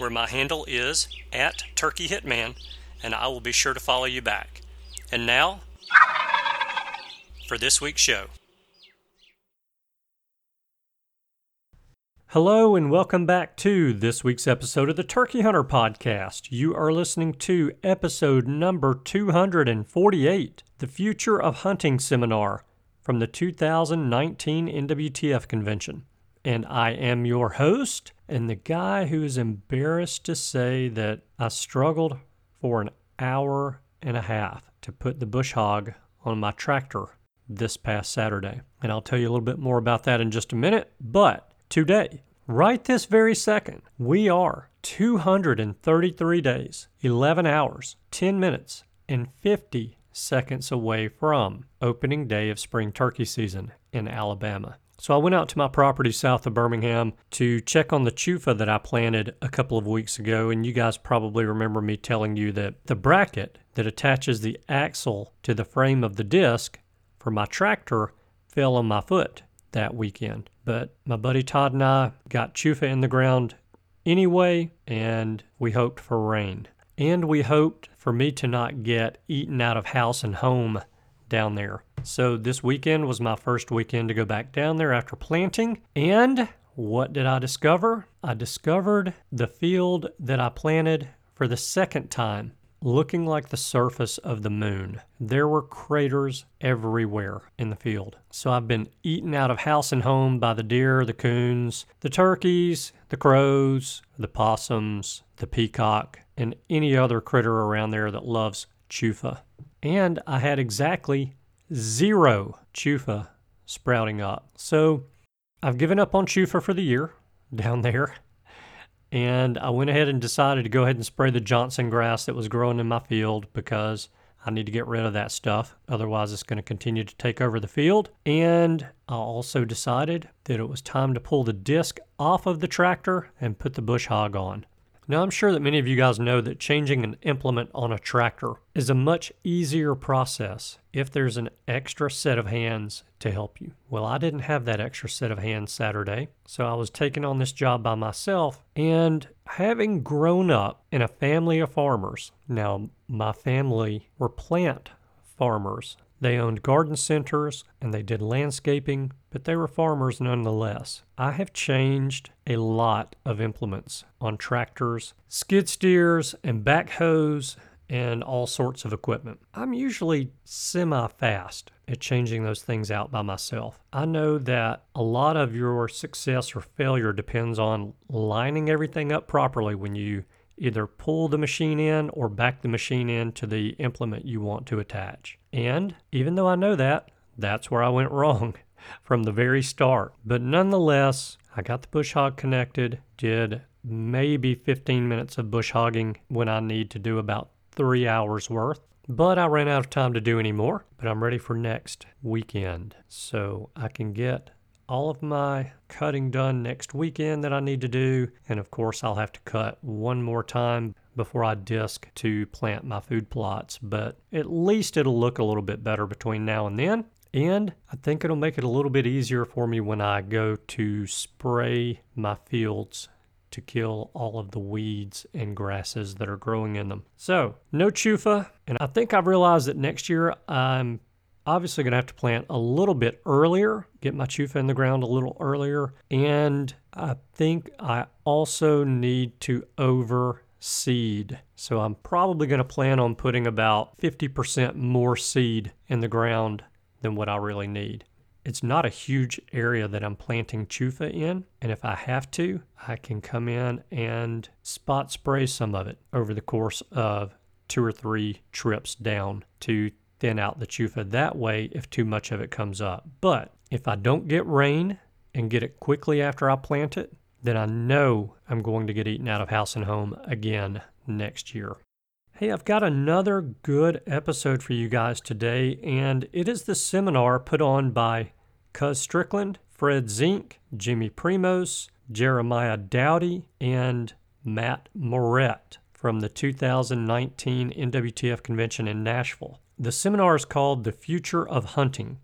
where my handle is at Turkey Hitman, and I will be sure to follow you back. And now, for this week's show. Hello, and welcome back to this week's episode of the Turkey Hunter Podcast. You are listening to episode number 248, The Future of Hunting Seminar from the 2019 NWTF Convention. And I am your host, and the guy who is embarrassed to say that I struggled for an hour and a half to put the bush hog on my tractor this past Saturday. And I'll tell you a little bit more about that in just a minute. But today, right this very second, we are 233 days, 11 hours, 10 minutes, and 50 seconds away from opening day of spring turkey season in Alabama. So I went out to my property south of Birmingham to check on the chufa that I planted a couple of weeks ago. And you guys probably remember me telling you that the bracket that attaches the axle to the frame of the disc for my tractor fell on my foot that weekend. But my buddy Todd and I got chufa in the ground anyway, and we hoped for rain. And we hoped for me to not get eaten out of house and home down there. So this weekend was my first weekend to go back down there after planting. And what did I discover? I discovered the field that I planted for the second time looking like the surface of the moon. There were craters everywhere in the field. So I've been eaten out of house and home by the deer, the coons, the turkeys, the crows, the possums, the peacock, and any other critter around there that loves chufa. And I had exactly zero chufa sprouting up. So I've given up on chufa for the year down there and I went ahead and decided to go ahead and spray the Johnson grass that was growing in my field because I need to get rid of that stuff. Otherwise, it's going to continue to take over the field. And I also decided that it was time to pull the disc off of the tractor and put the bush hog on. Now, I'm sure that many of you guys know that changing an implement on a tractor is a much easier process if there's an extra set of hands to help you. Well, I didn't have that extra set of hands Saturday, so I was taking on this job by myself. And having grown up in a family of farmers, now my family were plant farmers. They owned garden centers and they did landscaping, but they were farmers nonetheless. I have changed a lot of implements on tractors, skid steers, and backhoes, and all sorts of equipment. I'm usually semi fast at changing those things out by myself. I know that a lot of your success or failure depends on lining everything up properly when you either pull the machine in or back the machine in to the implement you want to attach. And even though I know that, that's where I went wrong from the very start. But nonetheless, I got the bush hog connected, did maybe 15 minutes of bush hogging when I need to do about three hours worth. But I ran out of time to do any more. But I'm ready for next weekend. So I can get all of my cutting done next weekend that I need to do. And of course, I'll have to cut one more time before I disc to plant my food plots, but at least it'll look a little bit better between now and then. And I think it'll make it a little bit easier for me when I go to spray my fields to kill all of the weeds and grasses that are growing in them. So, no chufa. And I think I've realized that next year I'm obviously going to have to plant a little bit earlier, get my chufa in the ground a little earlier. And I think I also need to over seed. So I'm probably going to plan on putting about 50% more seed in the ground than what I really need. It's not a huge area that I'm planting chufa in, and if I have to, I can come in and spot spray some of it over the course of two or three trips down to thin out the chufa that way if too much of it comes up. But if I don't get rain and get it quickly after I plant it, then I know I'm going to get eaten out of house and home again next year. Hey, I've got another good episode for you guys today, and it is the seminar put on by Cuz Strickland, Fred Zink, Jimmy Primos, Jeremiah Dowdy, and Matt Morrett from the 2019 NWTF convention in Nashville. The seminar is called The Future of Hunting.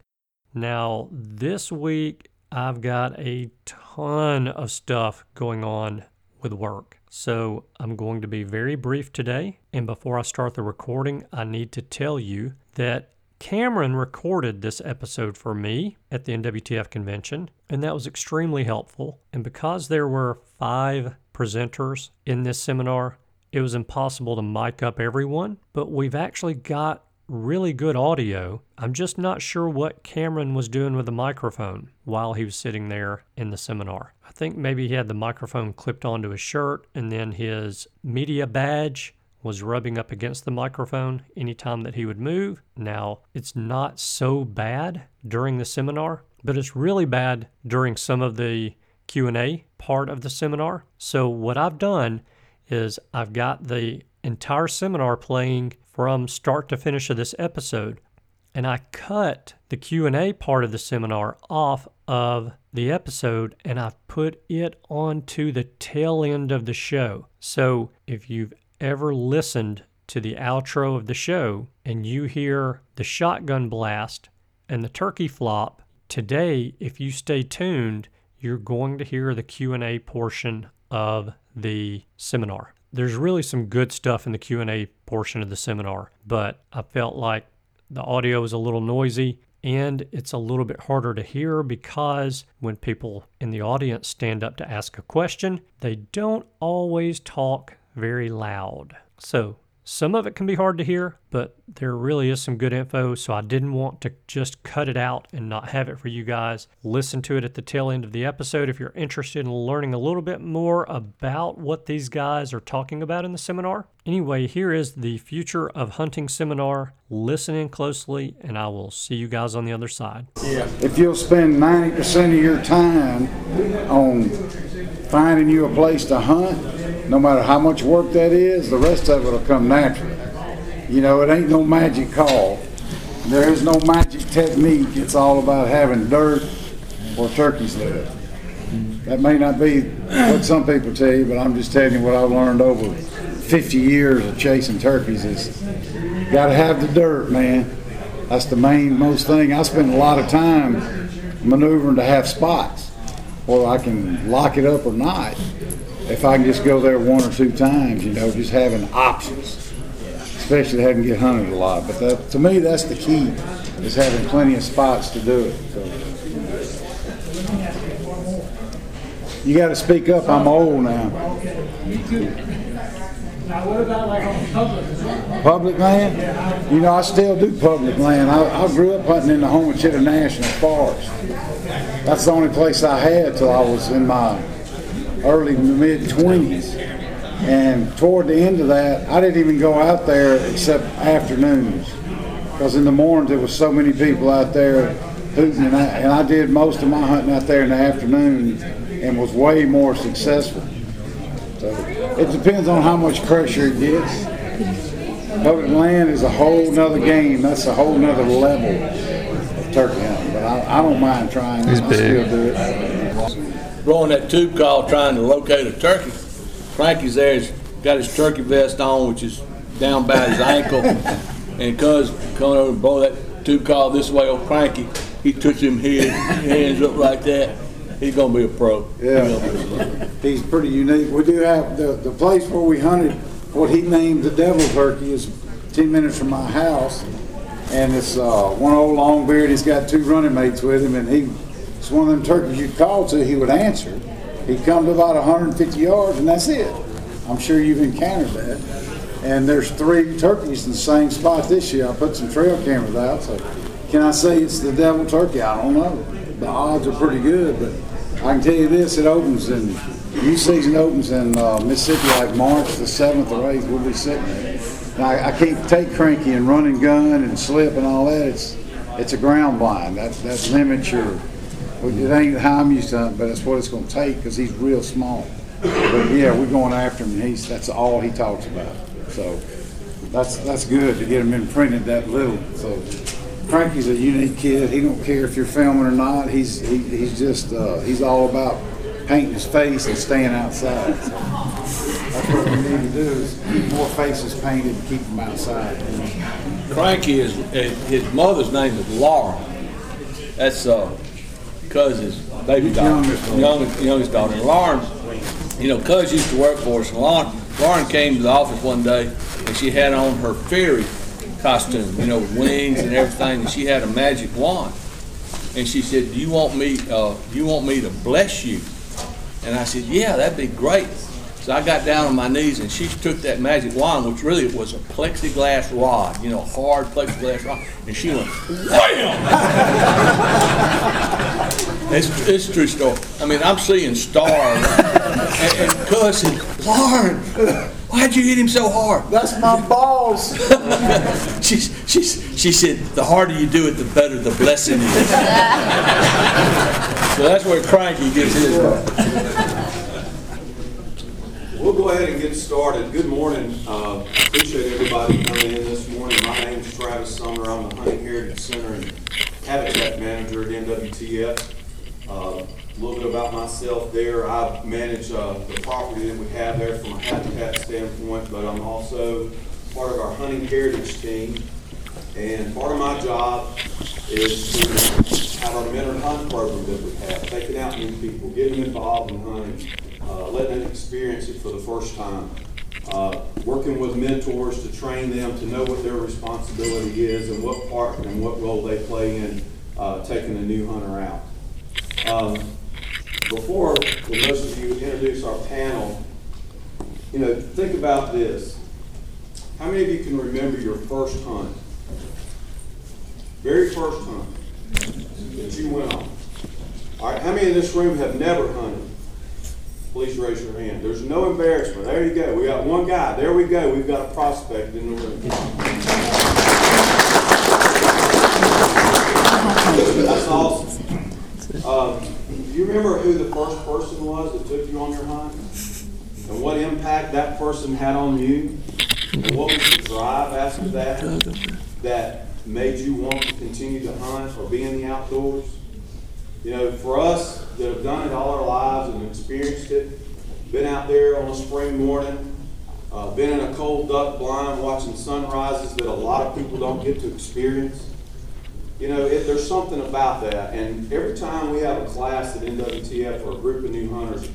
Now, this week I've got a ton of stuff going on with work. So I'm going to be very brief today. And before I start the recording, I need to tell you that Cameron recorded this episode for me at the NWTF convention, and that was extremely helpful. And because there were five presenters in this seminar, it was impossible to mic up everyone, but we've actually got really good audio. I'm just not sure what Cameron was doing with the microphone while he was sitting there in the seminar. I think maybe he had the microphone clipped onto his shirt and then his media badge was rubbing up against the microphone anytime that he would move. Now, it's not so bad during the seminar, but it's really bad during some of the Q&A part of the seminar. So what I've done is I've got the entire seminar playing from start to finish of this episode and I cut the Q&A part of the seminar off of the episode and I put it onto the tail end of the show. So if you've ever listened to the outro of the show and you hear the shotgun blast and the turkey flop, today if you stay tuned, you're going to hear the Q&A portion of the seminar there's really some good stuff in the Q&A portion of the seminar, but I felt like the audio is a little noisy and it's a little bit harder to hear because when people in the audience stand up to ask a question, they don't always talk very loud. So, some of it can be hard to hear, but there really is some good info, so I didn't want to just cut it out and not have it for you guys. Listen to it at the tail end of the episode if you're interested in learning a little bit more about what these guys are talking about in the seminar. Anyway, here is the Future of Hunting seminar. Listen in closely, and I will see you guys on the other side. Yeah. If you'll spend 90% of your time on finding you a place to hunt, no matter how much work that is, the rest of it will come naturally. You know, it ain't no magic call. There is no magic technique. It's all about having dirt where turkeys live. That may not be what some people tell you, but I'm just telling you what I've learned over 50 years of chasing turkeys is got to have the dirt, man. That's the main most thing. I spend a lot of time maneuvering to have spots, whether I can lock it up or not if I can just go there one or two times, you know, just having options, especially having to get hunted a lot. But that, to me, that's the key, is having plenty of spots to do it. So. You got to speak up. I'm old now. Now, what about like on public? Land? You know, I still do public land. I, I grew up hunting in the Homochitto National Forest. That's the only place I had till I was in my early mid 20s. And toward the end of that, I didn't even go out there except afternoons. Because in the mornings there was so many people out there hooting, and I, and I did most of my hunting out there in the afternoon and was way more successful. So it depends on how much pressure it gets. Public land is a whole nother game. That's a whole nother level of turkey hunting. But I, I don't mind trying. He's I big. still do it blowing that tube call trying to locate a turkey. Frankie's there, he's got his turkey vest on, which is down by his ankle. and cuz coming over and blow that tube call this way on Frankie, he touches him here, hands up like that. He's gonna be a pro. Yeah. He's pretty unique. We do have the, the place where we hunted, what he named the devil turkey is ten minutes from my house. And it's uh, one old long beard, he's got two running mates with him and he it's one of them turkeys you'd call to, he would answer. He'd come to about 150 yards, and that's it. I'm sure you've encountered that. And there's three turkeys in the same spot this year. I put some trail cameras out, so can I say it's the devil turkey? I don't know. The odds are pretty good, but I can tell you this, it opens in, youth season opens in uh, Mississippi like March the 7th or 8th, we'll be sitting there. Now, I, I can't take cranky and run and gun and slip and all that. It's, it's a ground blind. That, that limits your, well, it ain't how I'm used to hunting, but it's what it's gonna take, because he's real small. But yeah, we're going after him, and he's, that's all he talks about. So, that's, that's good to get him imprinted that little, so. Frankie's a unique kid, he don't care if you're filming or not, he's, he, he's just, uh, he's all about painting his face and staying outside. So, That's what we need to do, is keep more faces painted and keep them outside. Cranky is, his mother's name is Laura. That's, uh, Cuz's baby daughter, Youngest youngest, daughter. And Lauren, you know, Cuz used to work for us, and Lauren, Lauren came to the office one day, and she had on her fairy costume, you know, with wings and everything, and she had a magic wand. And she said, do you want me, uh, do you want me to bless you? And I said, yeah, that'd be great. So I got down on my knees and she took that magic wand, which really was a plexiglass rod, you know, hard plexiglass rod, and she went wham! it's, it's a true story. I mean, I'm seeing stars. And, and said, Lauren, why'd you hit him so hard? That's my balls. She, she, she said, the harder you do it, the better the blessing is. so that's where Cranky gets his. We'll go ahead and get started. Good morning. Uh, Appreciate everybody coming in this morning. My name is Travis Sumner. I'm the Hunting Heritage Center and Habitat Manager at NWTF. Uh, A little bit about myself there. I manage uh, the property that we have there from a habitat standpoint, but I'm also part of our Hunting Heritage team. And part of my job is to have our mentor hunt program that we have, taking out new people, getting involved in hunting, uh, letting them experience it for the first time. Uh, working with mentors to train them to know what their responsibility is and what part and what role they play in uh, taking a new hunter out. Um, Before, the most of you introduce our panel, you know, think about this. How many of you can remember your first hunt? Very first hunt that you went on? All right, how many in this room have never hunted? Please raise your hand. There's no embarrassment. There you go. We got one guy. There we go. We've got a prospect in the room. That's awesome. Uh, do you remember who the first person was that took you on your hunt? And what impact that person had on you? And what was the drive after that that made you want to continue to hunt or be in the outdoors? You know, for us that have done it all our lives and experienced it, been out there on a spring morning, uh, been in a cold duck blind watching sunrises that a lot of people don't get to experience. You know, it, there's something about that. And every time we have a class at NWTF or a group of new hunters,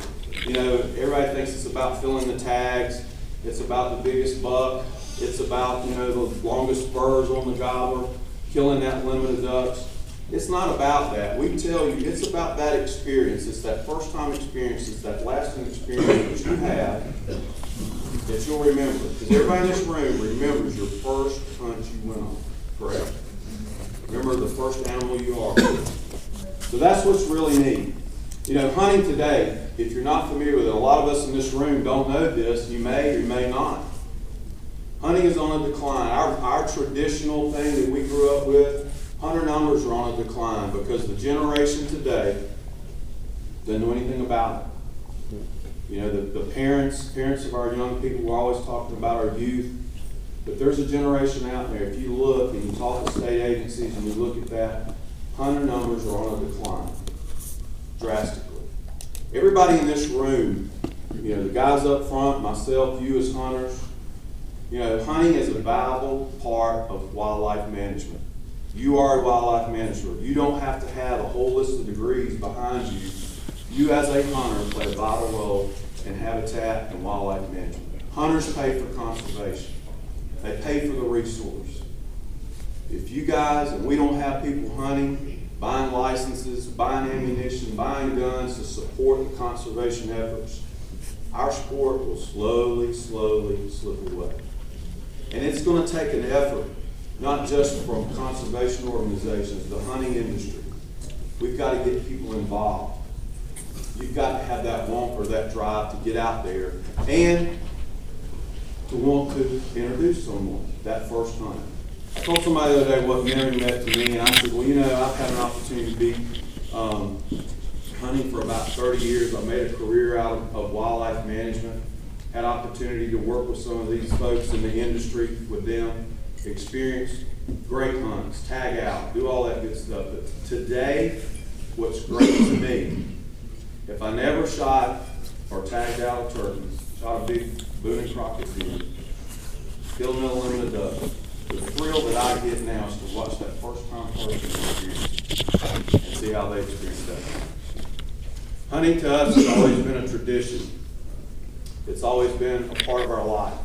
you know, everybody thinks it's about filling the tags, it's about the biggest buck, it's about, you know, the longest spurs on the gobbler, killing that limit of ducks. It's not about that. We tell you, it's about that experience. It's that first time experience, it's that lasting experience that you have that you'll remember. Because everybody in this room remembers your first hunt you went on, correct? Remember the first animal you are. So that's what's really neat. You know, hunting today, if you're not familiar with it, a lot of us in this room don't know this. You may or you may not. Hunting is on a decline. Our, our traditional thing that we grew up with, hunter numbers are on a decline because the generation today doesn't know anything about it. You know, the, the parents, parents of our young people, we're always talking about our youth. But there's a generation out there, if you look and you talk to state agencies and you look at that, hunter numbers are on a decline drastically. Everybody in this room, you know, the guys up front, myself, you as hunters, you know, hunting is a valuable part of wildlife management. You are a wildlife manager. You don't have to have a whole list of degrees behind you. You as a hunter play a vital role in habitat and wildlife management. Hunters pay for conservation. They pay for the resource. If you guys, and we don't have people hunting, buying licenses, buying ammunition, buying guns to support the conservation efforts, our sport will slowly, slowly slip away. And it's gonna take an effort, not just from conservation organizations, the hunting industry. We've gotta get people involved. You've got to have that want or that drive to get out there and to want to introduce someone, that first time. I told somebody the other day what Mary meant to me, and I said, well, you know, I've had an opportunity to be, um, hunting for about thirty years. I made a career out of, of wildlife management. Had opportunity to work with some of these folks in the industry with them, experience great hunts, tag out, do all that good stuff. But today, what's great to me, if I never shot or tagged out a turkey, shot a big Boone and Crockett deer, killed an unlimited dove, the thrill that I get now is to watch that first time person experience and see how they experience that. Hunting to us has always been a tradition. It's always been a part of our life.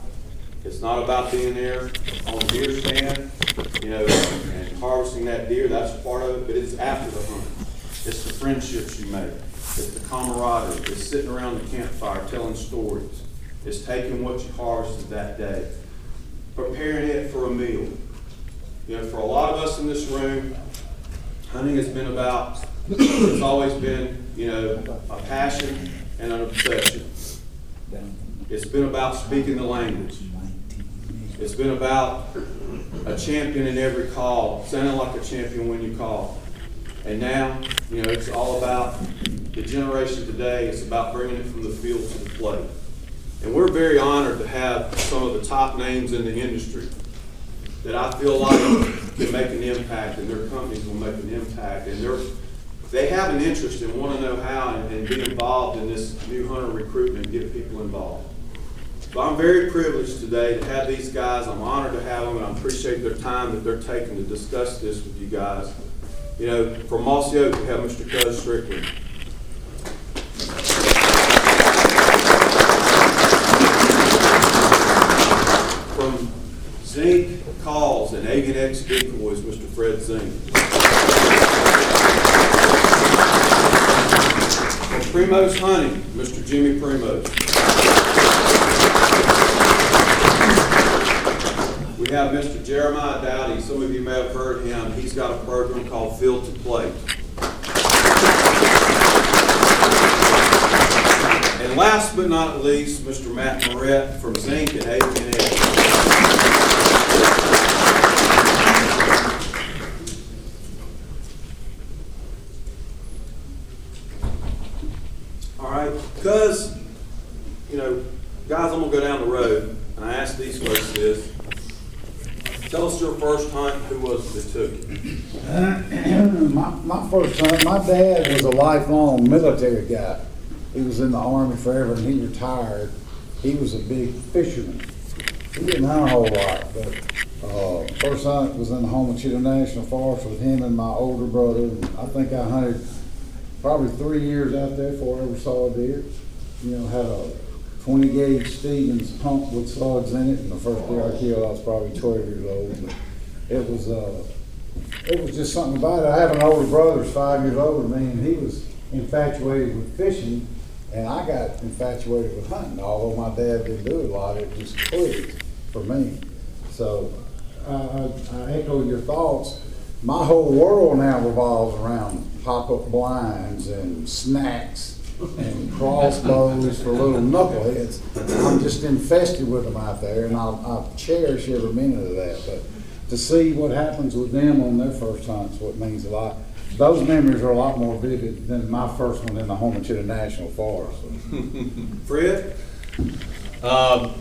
It's not about being there on deer stand, you know, and harvesting that deer, that's part of it, but it's after the hunt. It's the friendships you make. It's the camaraderie. It's sitting around the campfire telling stories. It's taking what you harvested that day, preparing it for a meal. You know, for a lot of us in this room, hunting has been about, it's always been, you know, a passion and an obsession. It's been about speaking the language. It's been about a champion in every call, sounding like a champion when you call. And now, you know, it's all about the generation today, it's about bringing it from the field to the plate. And we're very honored to have some of the top names in the industry that I feel like can make an impact and their companies will make an impact. And they're, they have an interest and want to know how and, and be involved in this new hunter recruitment and get people involved. So I'm very privileged today to have these guys. I'm honored to have them and I appreciate their time that they're taking to discuss this with you guys. You know, from Mossy Oak, we have Mr. Cuz Strickland. From Zink Calls and Avian-X Decoys, Mr. Fred Zink. From Primos Hunting, Mr. Jimmy Primos. We have Mr. Jeremiah Dowdy. Some of you may have heard him. He's got a program called Field to Plate. And last but not least, Mr. Matt Morrett from Zink Avian-X. All right, because, you know, guys, I'm gonna go down the road, and I ask these folks this. Tell us your first hunt, who took? My, my first hunt, my dad was a lifelong military guy. He was in the army forever and he retired. He was a big fisherman. He didn't hunt a whole lot, but, uh, first hunt was in the Homochitto National Forest with him and my older brother. And I think I hunted probably three years out there before I ever saw a deer. You know, had a twenty gauge Stevens pump with slugs in it, and the first deer I killed, I was probably twelve years old. But It was, uh, it was just something about it. I have an older brother, who's five years older than me, and he was infatuated with fishing, and I got infatuated with hunting. Although my dad didn't do a lot, it just clicked for me. So, I, I I echo your thoughts. My whole world now revolves around pop-up blinds and snacks and crossbows for little knuckleheads. I'm just infested with them out there, and I'll, I cherish every minute of that. But to see what happens with them on their first hunt's what means a lot. Those memories are a lot more vivid than my first one in the Homochitto National Forest. Fred? Um,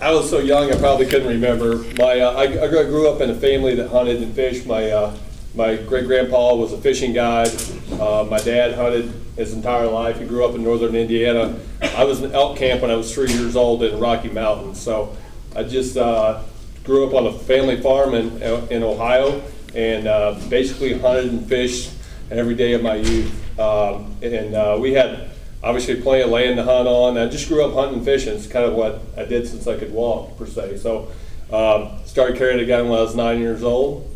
I was so young, I probably couldn't remember. My, uh, I, I grew up in a family that hunted and fished. My, uh, my great grandpa was a fishing guide. Uh, my dad hunted his entire life. He grew up in northern Indiana. I was in elk camp when I was three years old in Rocky Mountains. So I just uh, grew up on a family farm in, in Ohio and uh, basically hunted and fished every day of my youth. Um, and uh, we had obviously plenty of land to hunt on. I just grew up hunting and fishing. It's kind of what I did since I could walk, per se. So um, started carrying a gun when I was nine years old.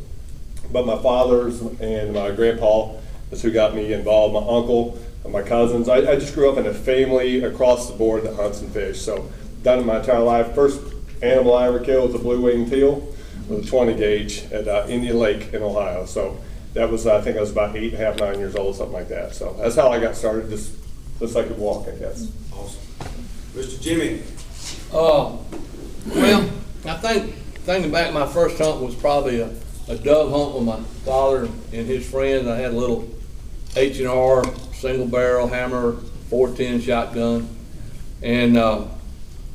But my father's and my grandpa is who got me involved. My uncle my cousins. I, I just grew up in a family across the board that hunts and fish. So done it my entire life. First animal I ever killed was a blue winged teal with a 20 gauge at uh, Indian Lake in Ohio. So that was I think I was about eight and a half, nine years old, something like that. So that's how I got started. Just just like I could walk, I guess. Awesome. Mr. Jimmy, Uh, well, I think, thinking back, my first hunt was probably a, a dove hunt with my father and his friends. I had a little H and R single barrel hammer, four ten shotgun. And, uh,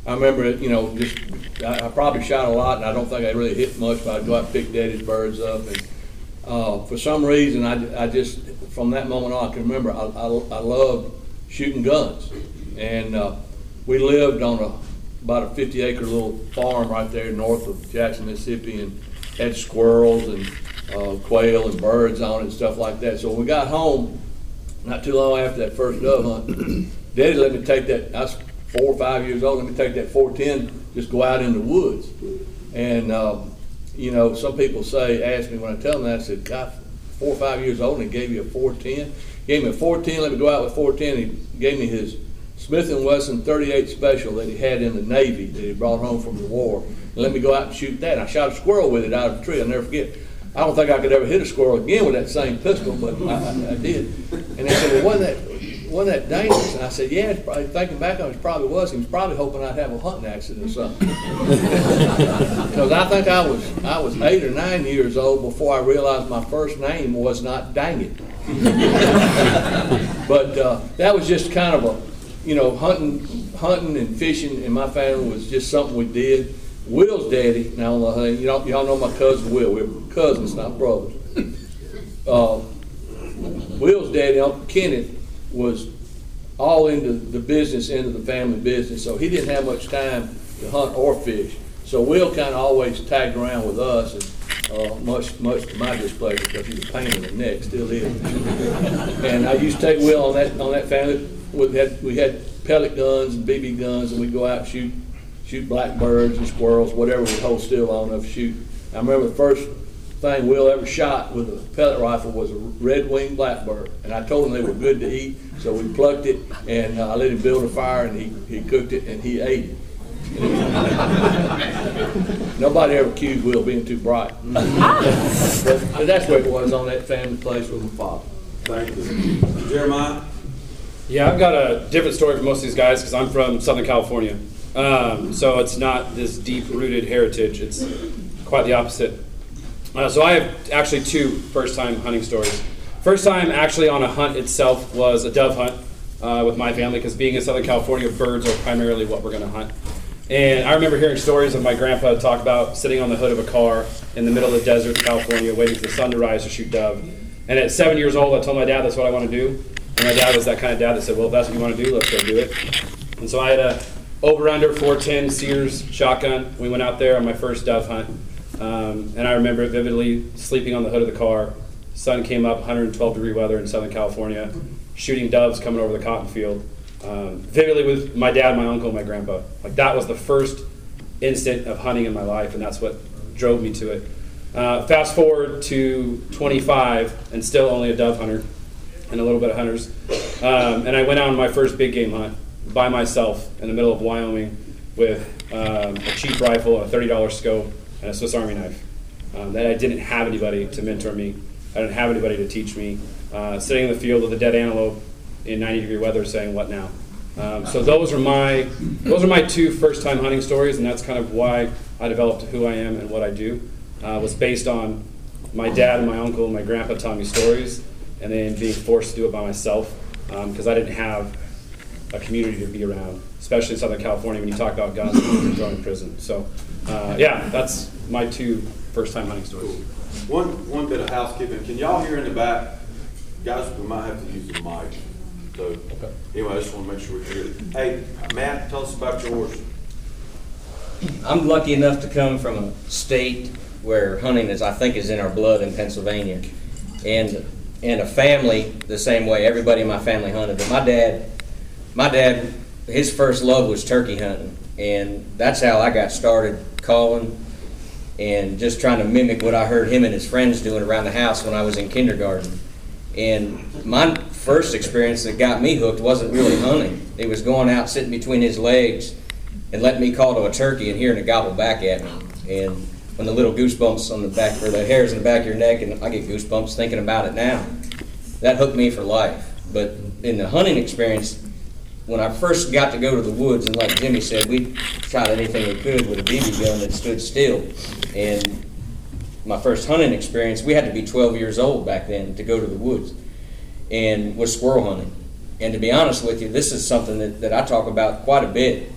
I remember, it, you know, just, I, I probably shot a lot and I don't think I really hit much, but I'd go out and pick daddy's birds up and, uh, for some reason, I, I just, from that moment on, I can remember, I, I, I loved shooting guns. And, uh, we lived on a, about a fifty acre little farm right there north of Jackson, Mississippi, and had squirrels and, uh, quail and birds on it and stuff like that. So when we got home, not too long after that first dove hunt, Daddy let me take that, I was four or five years old, let me take that four ten, just go out in the woods. And, um, you know, some people say, ask me when I tell them that, I said, God, four or five years old and he gave you a four ten? Gave me a four ten, let me go out with four ten, he gave me his Smith and Wesson thirty-eight special that he had in the Navy that he brought home from the war. And let me go out and shoot that. I shot a squirrel with it out of a tree, I'll never forget. I don't think I could ever hit a squirrel again with that same pistol, but I, I, I did. And they said, well, wasn't that, wasn't that dangerous? And I said, yeah, it's probably, thinking back on it, it probably was. He was probably hoping I'd have a hunting accident or something. Because I think I was, I was eight or nine years old before I realized my first name was not Dang It. But, uh, that was just kind of a, you know, hunting, hunting and fishing in my family was just something we did. Will's daddy, now, you know, y'all know my cousin Will, we're cousins, not brothers. Uh, Will's daddy, Uncle Kenneth, was all into the business, into the family business, so he didn't have much time to hunt or fish. So Will kind of always tagged around with us, and, uh, much, much to my displeasure, because he's a pain in the neck, still is. And I used to take Will on that, on that family, we had, we had pellet guns and BB guns, and we'd go out and shoot, shoot blackbirds and squirrels, whatever we'd hold still long enough to shoot. I remember the first thing Will ever shot with a pellet rifle was a red-winged blackbird, and I told him they were good to eat, so we plucked it, and uh, I let him build a fire, and he, he cooked it, and he ate it. Nobody ever accused Will of being too bright. But but that's where it was, on that family place with my father. thank you. Jeremiah? Yeah, I've got a different story from most of these guys because I'm from Southern California. Um, so it's not this deep rooted heritage, it's quite the opposite. Uh, so I have actually two first time hunting stories. First time actually on a hunt itself was a dove hunt uh, with my family because being in Southern California, birds are primarily what we're going to hunt. And I remember hearing stories of my grandpa talk about sitting on the hood of a car in the middle of the desert in California waiting for the sun to rise to shoot dove. And at seven years old, I told my dad that's what I want to do. And my dad was that kind of dad that said, well, if that's what you want to do, let's go do it. And so I had a over under 410 Sears shotgun. We went out there on my first dove hunt. Um, and I remember vividly sleeping on the hood of the car. Sun came up, 112 degree weather in Southern California, shooting doves coming over the cotton field. Um, vividly with my dad, my uncle, and my grandpa. Like that was the first instant of hunting in my life, and that's what drove me to it. Uh, fast forward to 25, and still only a dove hunter and a little bit of hunters. Um, and I went on my first big game hunt by myself in the middle of Wyoming with um, a cheap rifle, a $30 scope, and a Swiss Army knife. Um, that I didn't have anybody to mentor me. I didn't have anybody to teach me. Uh, sitting in the field with a dead antelope in 90 degree weather, saying, "What now?" Um, so those are my those are my two first time hunting stories, and that's kind of why I developed who I am and what I do. Uh, was based on my dad and my uncle and my grandpa telling me stories, and then being forced to do it by myself because I didn't have a community to be around, especially in Southern California when you talk about guns and throwing in prison. So, uh, yeah, that's my two first time hunting stories. One, one bit of housekeeping, can y'all hear in the back? Guys, we might have to use the mic. So, anyway, I just want to make sure we hear it. Hey, Matt, tell us about yours. I'm lucky enough to come from a state where hunting is, I think, is in our blood in Pennsylvania. And, and a family the same way. Everybody in my family hunted. But my dad, my dad, his first love was turkey hunting. And that's how I got started calling and just trying to mimic what I heard him and his friends doing around the house when I was in kindergarten. And my first experience that got me hooked wasn't really hunting. It was going out, sitting between his legs, and letting me call to a turkey and hearing it gobble back at me. And when the little goosebumps on the back, or the hairs in the back of your neck, and I get goosebumps thinking about it now. That hooked me for life. But in the hunting experience, when I first got to go to the woods, and like Jimmy said, we shot anything we could with a BB gun that stood still. And my first hunting experience, we had to be 12 years old back then to go to the woods, and was squirrel hunting. And to be honest with you, this is something that, that I talk about quite a bit.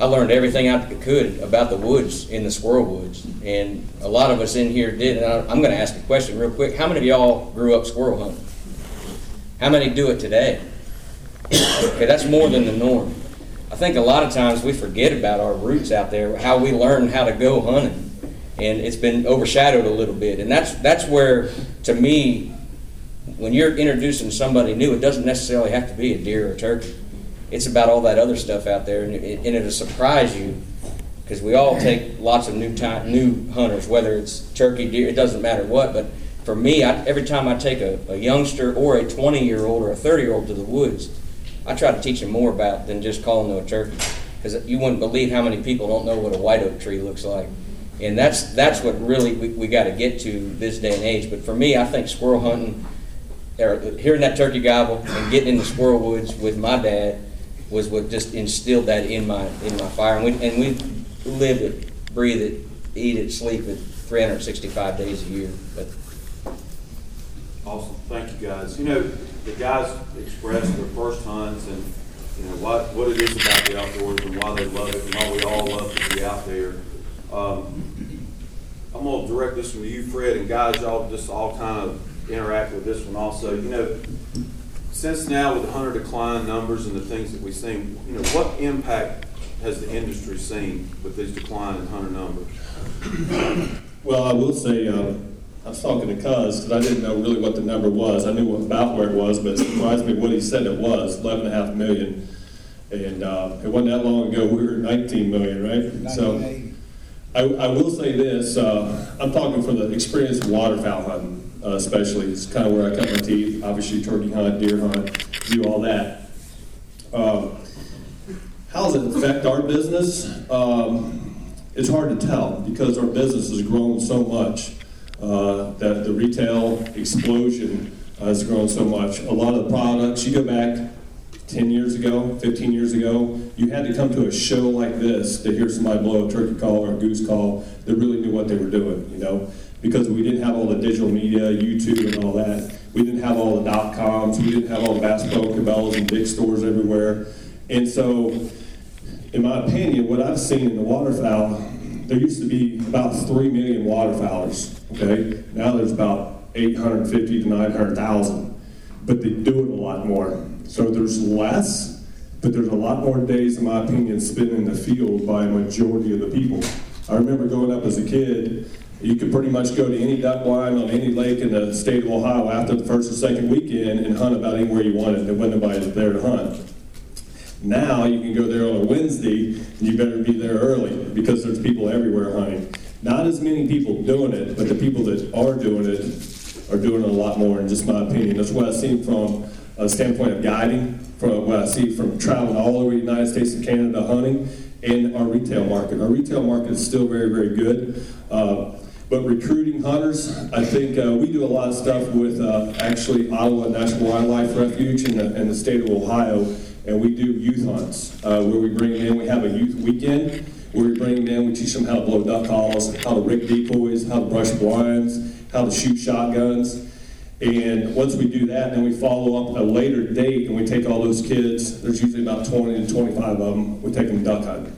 I learned everything I could about the woods in the squirrel woods, and a lot of us in here did. And I, I'm going to ask a question real quick: How many of y'all grew up squirrel hunting? How many do it today? Okay, that's more than the norm. I think a lot of times we forget about our roots out there, how we learned how to go hunting, and it's been overshadowed a little bit. And that's that's where, to me, when you're introducing somebody new, it doesn't necessarily have to be a deer or a turkey. It's about all that other stuff out there, and, it, and it'll surprise you because we all take lots of new new hunters, whether it's turkey, deer, it doesn't matter what. But for me, I, every time I take a, a youngster or a 20 year old or a 30 year old to the woods, I try to teach them more about than just calling them a turkey. Because you wouldn't believe how many people don't know what a white oak tree looks like. And that's that's what really we, we got to get to this day and age. But for me, I think squirrel hunting, or hearing that turkey gobble and getting in the squirrel woods with my dad was what just instilled that in my in my fire. And we and we live it, breathe it, eat it, sleep it, 365 days a year. But Awesome, thank you guys. You know, the guys expressed their first hunts and, you know, what, what it is about the outdoors and why they love it and why we all love to be out there. Um, I'm gonna direct this one to you, Fred, and guys, y'all just all kind of interact with this one also. You know, since now with the hunter decline numbers and the things that we've seen, you know, what impact has the industry seen with these decline in hunter numbers? Well, I will say, uh, I was talking to Cuz, because I didn't know really what the number was. I knew about where it was, but it surprised me what he said it was, 11.5 million. And uh, it wasn't that long ago, we were 19 million, right? So I, I will say this, uh, I'm talking from the experience of waterfowl hunting, uh, especially. It's kind of where I cut my teeth. Obviously, turkey hunt, deer hunt, do all that. Um, how does it affect our business? Um, it's hard to tell because our business has grown so much uh, that the retail explosion has grown so much. A lot of the products, you go back 10 years ago, 15 years ago, you had to come to a show like this to hear somebody blow a turkey call or a goose call that really knew what they were doing, you know? Because we didn't have all the digital media, YouTube and all that. We didn't have all the dot coms. We didn't have all the Bass Pro, Cabela's, and big stores everywhere. And so, in my opinion, what I've seen in the waterfowl, there used to be about 3 million waterfowlers, okay? Now there's about 850 to 900,000, but they do it a lot more. So there's less, but there's a lot more days, in my opinion, spent in the field by a majority of the people. I remember growing up as a kid, you could pretty much go to any duck blind on any lake in the state of Ohio after the first or second weekend and hunt about anywhere you wanted. There wasn't nobody there to hunt. Now you can go there on a Wednesday, and you better be there early because there's people everywhere hunting. Not as many people doing it, but the people that are doing it are doing it a lot more, in just my opinion. That's what I've seen from a standpoint of guiding, from what I see from traveling all over the United States and Canada hunting, and our retail market. Our retail market is still very, very good. Uh, but recruiting hunters, I think uh, we do a lot of stuff with uh, actually Ottawa National Wildlife Refuge in the, in the state of Ohio, and we do youth hunts uh, where we bring in, we have a youth weekend where we bring them in, we teach them how to blow duck calls, how to rig decoys, how to brush blinds, how to shoot shotguns. And once we do that, then we follow up a later date and we take all those kids, there's usually about 20 to 25 of them, we take them duck hunting.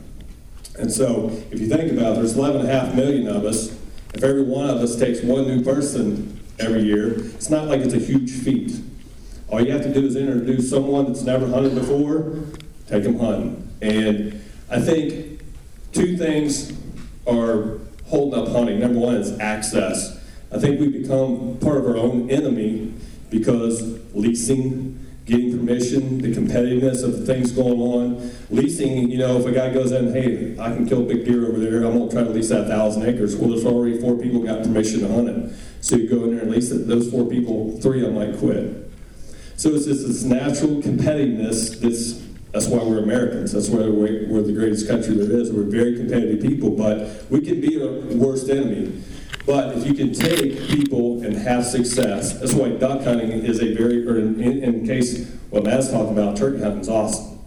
And so if you think about it, there's 11 and a half million of us. If every one of us takes one new person every year, it's not like it's a huge feat. All you have to do is introduce someone that's never hunted before, take them hunting. And I think two things are holding up hunting. Number one is access. I think we become part of our own enemy because leasing, getting permission, the competitiveness of the things going on. Leasing, you know, if a guy goes in, hey, I can kill a big deer over there, I'm gonna try to lease that thousand acres. Well, there's already four people got permission to hunt it. So you go in there, and lease it, those four people, three of them might quit. So it's just this natural competitiveness that's that's why we're Americans. That's why we're, we're the greatest country there is. We're very competitive people, but we can be our worst enemy. But if you can take people and have success, that's why duck hunting is a very, or in, in case what Matt's talking about, turkey hunting is awesome.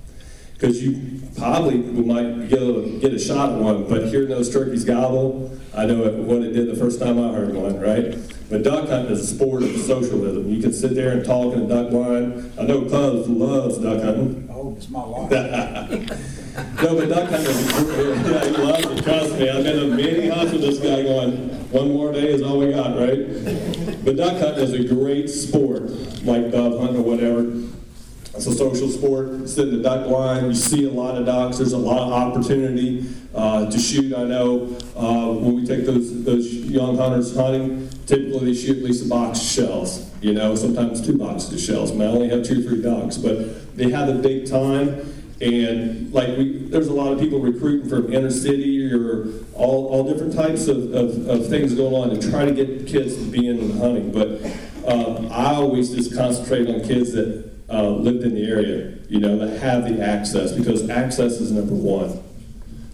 Because you probably might get a, get a shot at one, but hearing those turkeys gobble, I know what it did the first time I heard one, right? But duck hunting is a sport of socialism. You can sit there and talk in a duck blind. I know Cuz loves duck hunting. Oh, it's my life. No, but duck hunting is, yeah, he loves it, trust me. I've been to many hunts with this guy going, one more day is all we got, right? But duck hunting is a great sport, like dove hunting or whatever. It's a social sport. It's in the duck line. You see a lot of ducks. There's a lot of opportunity uh, to shoot. I know uh, when we take those those young hunters hunting, typically they shoot at least a box of shells. You know, sometimes two boxes of shells. I, mean, I only have two or three ducks, but they have a big time. And like we, there's a lot of people recruiting from inner city or all, all different types of, of, of things going on to try to get kids to be in hunting. But um, I always just concentrate on kids that uh, lived in the area, you know, that have the access because access is number one.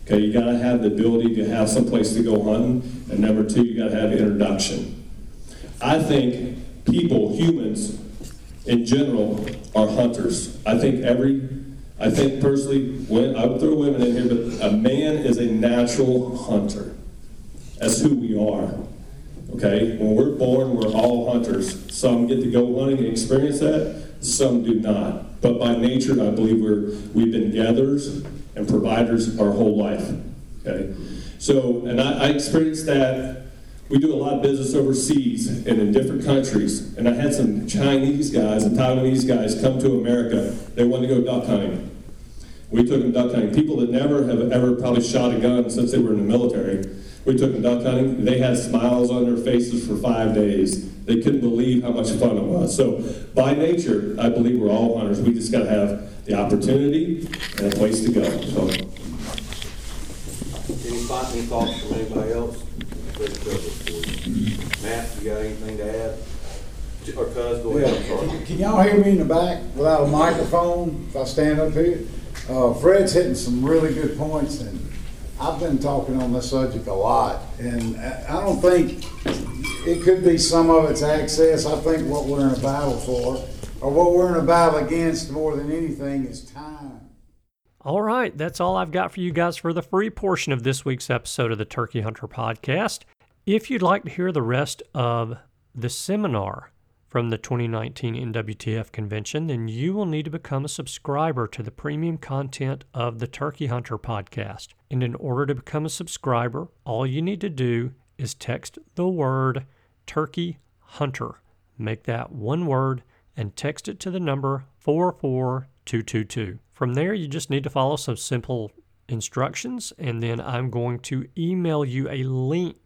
Okay, you got to have the ability to have some place to go hunting, and number two, you got to have introduction. I think people, humans in general, are hunters. I think every, I think personally, when, I would throw women in here, but a man is a natural hunter. That's who we are. Okay, when we're born, we're all hunters. Some get to go hunting and experience that some do not. But by nature, I believe we're, we've been gatherers and providers our whole life. Okay? So, and I, I experienced that. We do a lot of business overseas and in different countries. And I had some Chinese guys and Taiwanese guys come to America. They wanted to go duck hunting. We took them duck hunting. People that never have ever probably shot a gun since they were in the military. We took them duck hunting. They had smiles on their faces for five days they couldn't believe how much fun it was. So by nature, I believe we're all hunters. We just got to have the opportunity and a place to go. So. Any, any thoughts from anybody else? Matt, you got anything to add? Or Cuz, go ahead. Can, can y'all hear me in the back without a microphone if I stand up here? Uh, Fred's hitting some really good points, and I've been talking on this subject a lot, and I don't think it could be some of its access. I think what we're in a battle for, or what we're in a battle against more than anything, is time. All right, that's all I've got for you guys for the free portion of this week's episode of the Turkey Hunter podcast. If you'd like to hear the rest of the seminar from the 2019 NWTF convention, then you will need to become a subscriber to the premium content of the Turkey Hunter podcast. And in order to become a subscriber, all you need to do is text the word Turkey Hunter. Make that one word and text it to the number 44222. From there, you just need to follow some simple instructions, and then I'm going to email you a link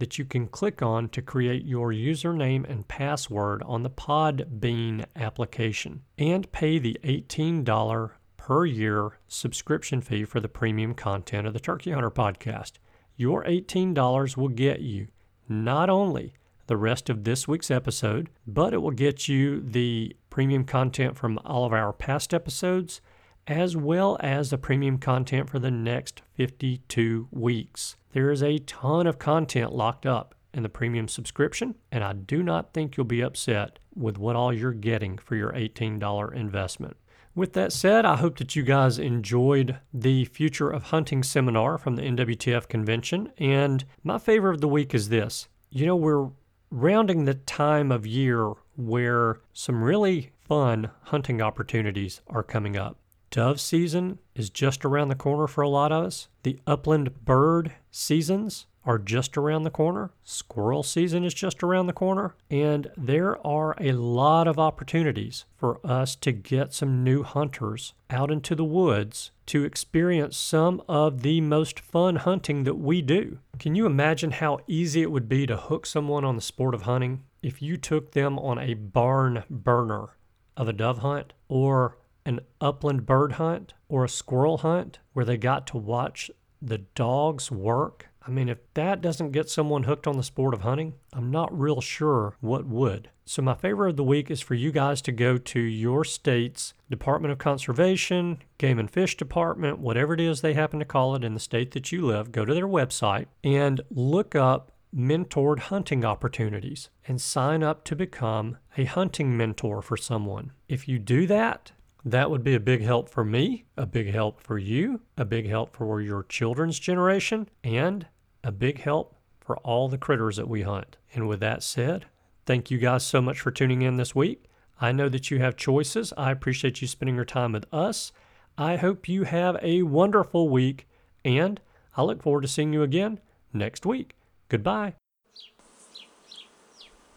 that you can click on to create your username and password on the Podbean application and pay the $18 per year subscription fee for the premium content of the Turkey Hunter podcast. Your $18 will get you not only the rest of this week's episode, but it will get you the premium content from all of our past episodes, as well as the premium content for the next 52 weeks. There is a ton of content locked up in the premium subscription, and I do not think you'll be upset with what all you're getting for your $18 investment. With that said, I hope that you guys enjoyed the Future of Hunting seminar from the NWTF convention. And my favorite of the week is this. You know, we're rounding the time of year where some really fun hunting opportunities are coming up. Dove season is just around the corner for a lot of us. The upland bird seasons are just around the corner. Squirrel season is just around the corner. And there are a lot of opportunities for us to get some new hunters out into the woods to experience some of the most fun hunting that we do. Can you imagine how easy it would be to hook someone on the sport of hunting if you took them on a barn burner of a dove hunt or an upland bird hunt or a squirrel hunt where they got to watch the dogs work I mean, if that doesn't get someone hooked on the sport of hunting, I'm not real sure what would. So, my favorite of the week is for you guys to go to your state's Department of Conservation, Game and Fish Department, whatever it is they happen to call it in the state that you live. Go to their website and look up mentored hunting opportunities and sign up to become a hunting mentor for someone. If you do that, that would be a big help for me, a big help for you, a big help for your children's generation, and a big help for all the critters that we hunt. And with that said, thank you guys so much for tuning in this week. I know that you have choices. I appreciate you spending your time with us. I hope you have a wonderful week, and I look forward to seeing you again next week. Goodbye.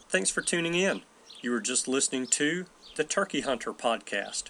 Thanks for tuning in. You were just listening to the Turkey Hunter podcast.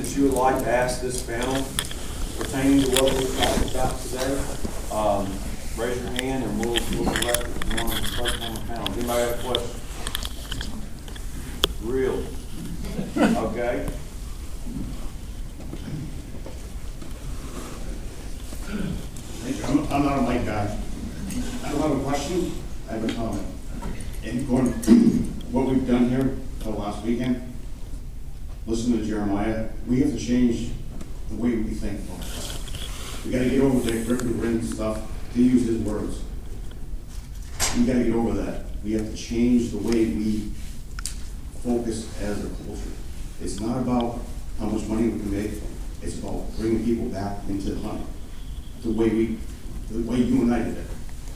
question that you would like to ask this panel pertaining to what we've talked about today, um, raise your hand and we'll, we'll select one of the on the panel. Anybody have a question? Real? Okay. I'm, I'm not a mic guy. I don't have a question, I have a comment. And going, what we've done here the last weekend, listen to Jeremiah, we have to change the way we think about stuff. We gotta get over the grip and grin stuff, to use his words. We gotta get over that. We have to change the way we focus as a culture. It's not about how much money we can make, it's about bringing people back into the hunt the way we, the way you and I did it,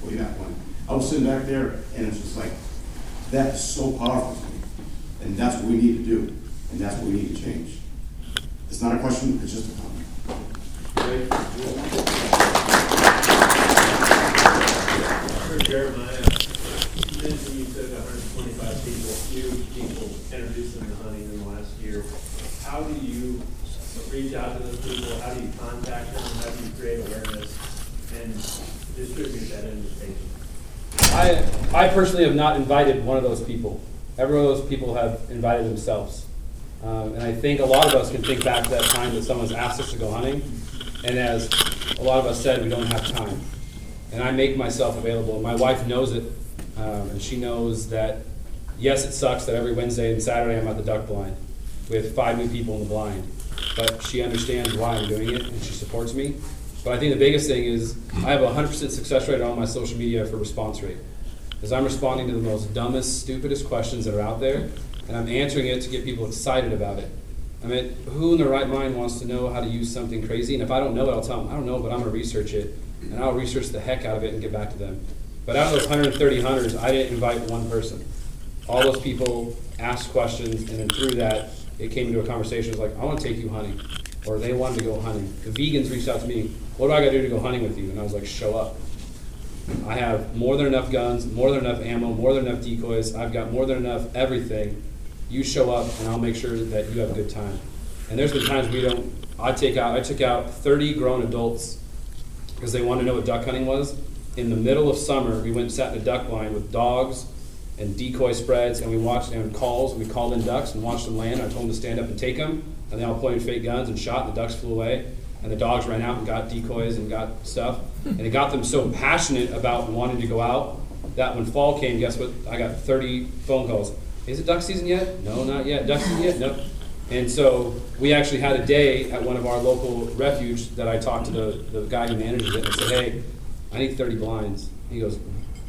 way back when. I was sitting back there and it's just like, that is so powerful to me. And that's what we need to do, and that's what we need to change. It's not a question, it's just a comment. Jeremiah, you mentioned you took hundred and twenty-five people, new people, introduced them to hunting in the last year. How do you reach out to those people? How do you contact them? How do you create awareness and distribute that invitation? I, I personally have not invited one of those people. Every one of those people have invited themselves. Um, and I think a lot of us can think back to that time that someone's asked us to go hunting, and as a lot of us said, we don't have time. And I make myself available. My wife knows it, um, and she knows that, yes, it sucks that every Wednesday and Saturday I'm at the duck blind with five new people in the blind. But she understands why I'm doing it, and she supports me. But I think the biggest thing is I have a 100% success rate on my social media for response rate. Because I'm responding to the most dumbest, stupidest questions that are out there, and I'm answering it to get people excited about it. I mean, who in their right mind wants to know how to use something crazy? And if I don't know it, I'll tell them, I don't know, but I'm going to research it, and I'll research the heck out of it and get back to them. But out of those 130 hunters, I didn't invite one person. All those people asked questions, and then through that, it came into a conversation. It was like, I want to take you hunting, or they wanted to go hunting. The vegans reached out to me, what do I got to do to go hunting with you? And I was like, show up. I have more than enough guns, more than enough ammo, more than enough decoys. I've got more than enough everything. You show up, and I'll make sure that you have a good time. And there's been times we don't. I take out. I took out 30 grown adults because they wanted to know what duck hunting was. In the middle of summer, we went and sat in a duck blind with dogs and decoy spreads, and we watched and calls. And we called in ducks and watched them land. I told them to stand up and take them, and they all pointed fake guns and shot, and the ducks flew away. And the dogs ran out and got decoys and got stuff, hmm. and it got them so passionate about wanting to go out that when fall came, guess what? I got 30 phone calls. Is it duck season yet? No, not yet. Duck season yet? No. And so we actually had a day at one of our local refuge that I talked to the, the guy who manages it and said, hey, I need 30 blinds. He goes,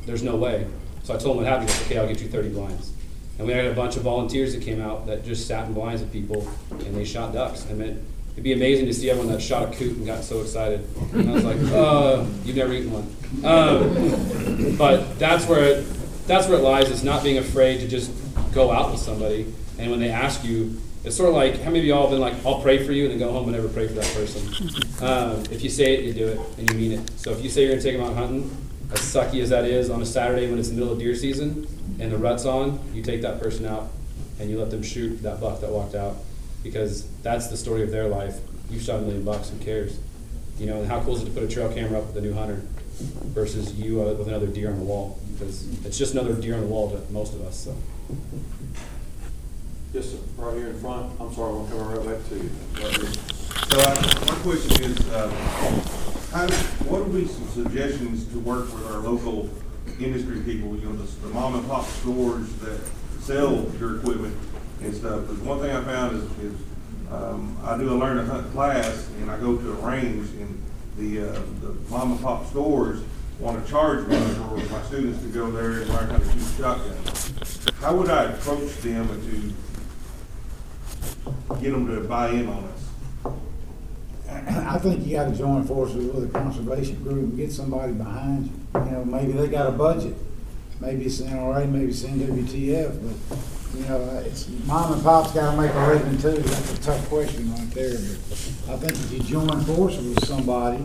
there's no way. So I told him what happened. He goes, okay, I'll get you 30 blinds. And we had a bunch of volunteers that came out that just sat in blinds with people and they shot ducks. I mean, it'd be amazing to see everyone that shot a coot and got so excited. And I was like, uh, you've never eaten one. Um, but that's where it, that's where it lies. Is not being afraid to just go out with somebody. And when they ask you, it's sort of like how many of y'all have been like, I'll pray for you, and then go home and never pray for that person. Um, if you say it, you do it, and you mean it. So if you say you're gonna take them out hunting, as sucky as that is on a Saturday when it's the middle of deer season and the rut's on, you take that person out and you let them shoot that buck that walked out because that's the story of their life. You shot a million bucks, who cares? You know, and how cool is it to put a trail camera up with a new hunter versus you uh, with another deer on the wall? Because it's just another deer on the wall to most of us. So. Yes, sir, right here in front. I'm sorry, I'm coming right back to you. Right. So uh, my question is, uh, how, what would be some suggestions to work with our local industry people, you know, the, the mom and pop stores that sell your equipment and stuff? Because one thing I found is, is, um, I do a learn to hunt class and I go to a range and the, uh, the mom and pop stores want to charge me for my students to go there and learn how to shoot shotgun. How would I approach them to get them to buy in on us? I think you gotta join forces with a conservation group and get somebody behind you. You know, maybe they got a budget. Maybe it's NRA, maybe it's NWTF, but, you know, it's, mom and pop's gotta make a living too. That's a tough question right there, but I think if you join forces with somebody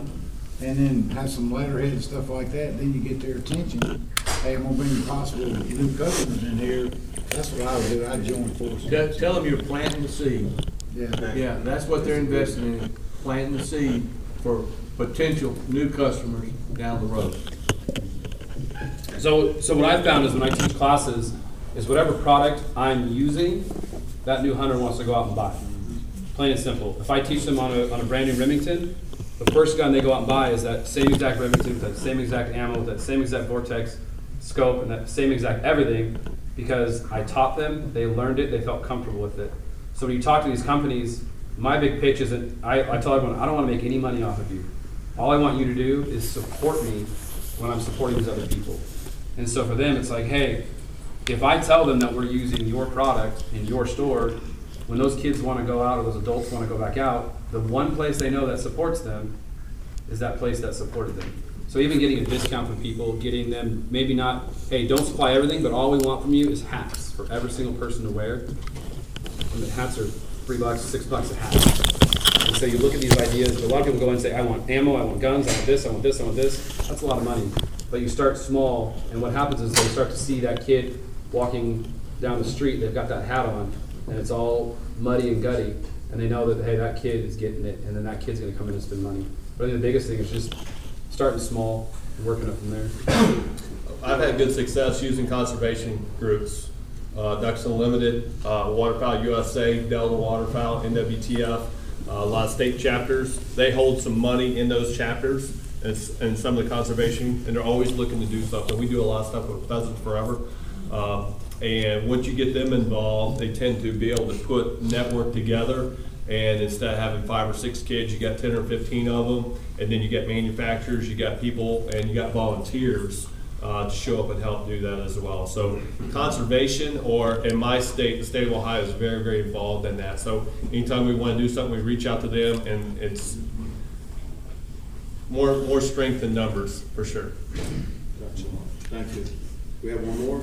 and then have some letterhead and stuff like that, then you get their attention. Hey, I'm gonna bring possible new customers in here. That's what I would do. I'd join forces. Tell, tell them you're planting the seed. Yeah. Yeah, that's what they're investing in, planting the seed for potential new customers down the road. So, so what I've found is when I teach classes, is whatever product I'm using, that new hunter wants to go out and buy. Plain and simple. If I teach them on a, on a brand new Remington, the first gun they go out and buy is that same exact Remington, that same exact ammo, that same exact Vortex scope, and that same exact everything, because I taught them, they learned it, they felt comfortable with it. So when you talk to these companies, my big pitch isn't, I, I tell everyone, I don't want to make any money off of you. All I want you to do is support me when I'm supporting these other people. And so for them, it's like, hey, if I tell them that we're using your product in your store, when those kids want to go out or those adults want to go back out, the one place they know that supports them is that place that supported them. So even getting a discount from people, getting them maybe not, hey, don't supply everything, but all we want from you is hats for every single person to wear. And the hats are three bucks, six bucks a hat. And so you look at these ideas, a lot of people go in and say, I want ammo, I want guns, I want this, I want this, I want this. That's a lot of money. But you start small, and what happens is they start to see that kid walking down the street, they've got that hat on, and it's all muddy and gutty, and they know that, hey, that kid is getting it, and then that kid's gonna come in and spend money. But I think the biggest thing is just starting small and working up from there. I've had good success using conservation groups. Uh, Ducks Unlimited, uh, Waterfowl USA, Delta Waterfowl, NWTF, uh, a lot of state chapters. They hold some money in those chapters and, and some of the conservation, and they're always looking to do stuff. something. We do a lot of stuff with Pheasants Forever. Um, and once you get them involved, they tend to be able to put network together. And instead of having five or six kids, you got ten or fifteen of them, and then you got manufacturers, you got people, and you got volunteers uh, to show up and help do that as well. So conservation, or in my state, the state of Ohio is very, very involved in that. So anytime we want to do something, we reach out to them, and it's more, more strength in numbers, for sure. Gotcha. Thank you. We have one more?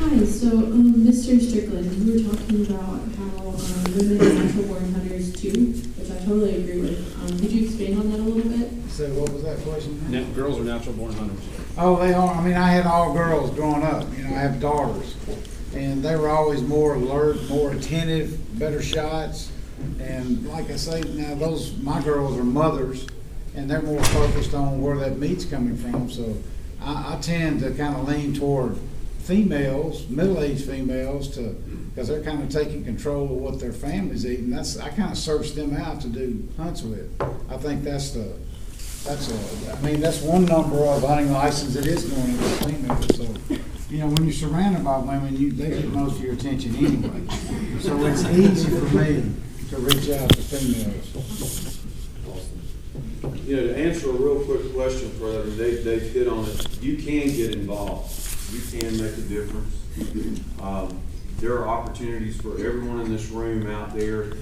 Hi, so, um, Mr. Strickland, you were talking about how, um, women are natural born hunters too, which I totally agree with. Um, could you expand on that a little bit? So what was that question? Na- Girls are natural born hunters. Oh, they are. I mean, I had all girls growing up. You know, I have daughters, and they were always more alert, more attentive, better shots. And like I say, now those my girls are mothers, and they're more focused on where that meat's coming from. So I, I tend to kind of lean toward females, middle-aged females, to because they're kind of taking control of what their families eat, and that's I kind of search them out to do hunts with. I think that's the that's a, I mean, that's one number of hunting license it is going into females, so, you know, when you're surrounded by women, you, they get most of your attention anyway. So it's easy for me to reach out to females. you know, to answer a real quick question for them, they, they've hit on it, you can get involved. You can make a difference. Um, there are opportunities for everyone in this room out there.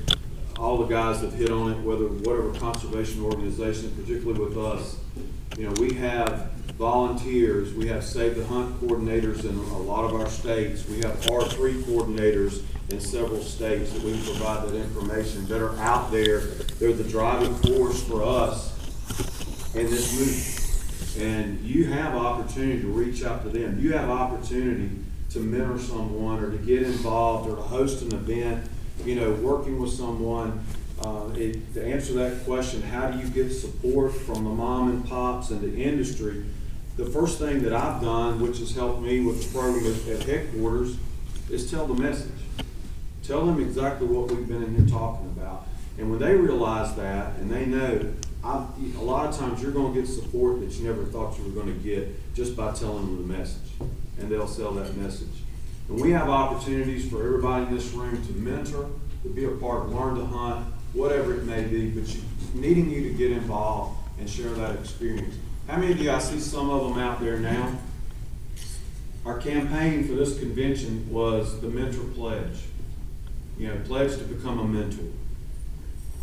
All the guys have hit on it, whether, whatever conservation organization, particularly with us. You know, we have volunteers, we have Save the Hunt coordinators in a lot of our states. We have R three coordinators in several states that we provide that information that are out there. They're the driving force for us in this movement. And you have opportunity to reach out to them. You have opportunity to mentor someone or to get involved or to host an event, you know, working with someone. Uh, it, to answer that question, how do you get support from the mom and pops and the industry? The first thing that I've done, which has helped me with the program at, at headquarters, is tell the message. Tell them exactly what we've been in here talking about. And when they realize that and they know, A lot of times you're going to get support that you never thought you were going to get just by telling them the message. And they'll sell that message. And we have opportunities for everybody in this room to mentor, to be a part, learn to hunt, whatever it may be, but you, needing you to get involved and share that experience. How many of you, I see some of them out there now. Our campaign for this convention was the mentor pledge. You know, pledge to become a mentor.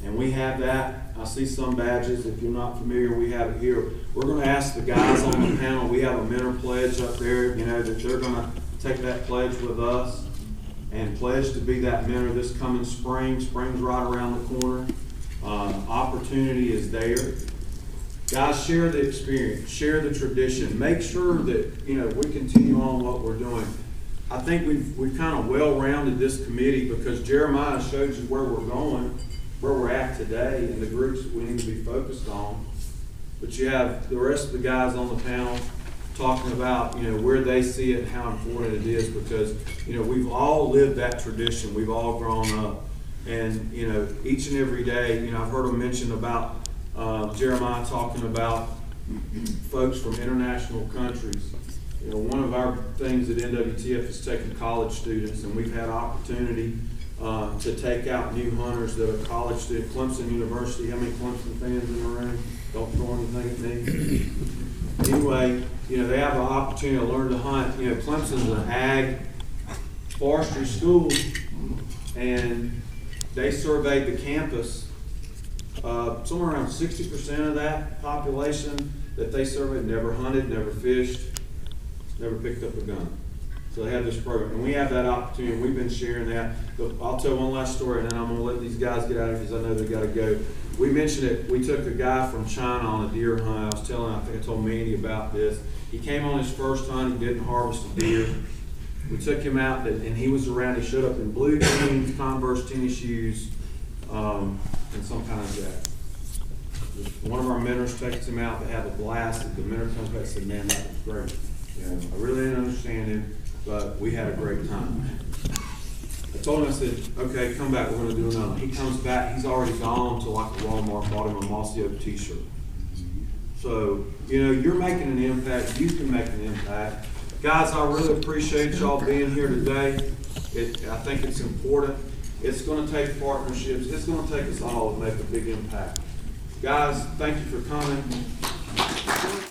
And we have that. I see some badges. If you're not familiar, we have it here. We're going to ask the guys on the panel. We have a mentor pledge up there. You know that they're going to take that pledge with us and pledge to be that mentor this coming spring. Spring's right around the corner. Um, opportunity is there. Guys, share the experience, share the tradition. Make sure that you know we continue on what we're doing. I think we've we've kind of well rounded this committee because Jeremiah showed you where we're going where we're at today and the groups that we need to be focused on. But you have the rest of the guys on the panel talking about, you know, where they see it, how important it is, because, you know, we've all lived that tradition. We've all grown up. And, you know, each and every day, you know, I've heard them mention about uh, Jeremiah talking about folks from international countries. You know, one of our things at NWTF is taking college students, and we've had opportunity uh, to take out new hunters that are college students. Clemson University, how many Clemson fans in the room? Don't throw anything at me. Anyway, you know, they have an opportunity to learn to hunt. You know, Clemson's an ag forestry school, and they surveyed the campus. Uh, somewhere around 60% of that population that they surveyed never hunted, never fished, never picked up a gun. They have this program, and we have that opportunity. We've been sharing that. But I'll tell one last story, and then I'm going to let these guys get out of here because I know they got to go. We mentioned it. We took a guy from China on a deer hunt. I was telling, I think I told Mandy about this. He came on his first hunt. He didn't harvest a deer. We took him out, and he was around. He showed up in blue jeans, Converse tennis shoes, um, and some kind of jacket. One of our mentors takes him out. They have a blast. The mentor comes back and said, "Man, that was great. I really didn't understand him." But we had a great time. I told him, I said, okay, come back, we're gonna do another. He comes back, he's already gone to like Walmart, bought him a Mossy Oak t-shirt. So, you know, you're making an impact, you can make an impact. Guys, I really appreciate y'all being here today. It, I think it's important. It's gonna take partnerships, it's gonna take us all to make a big impact. Guys, thank you for coming.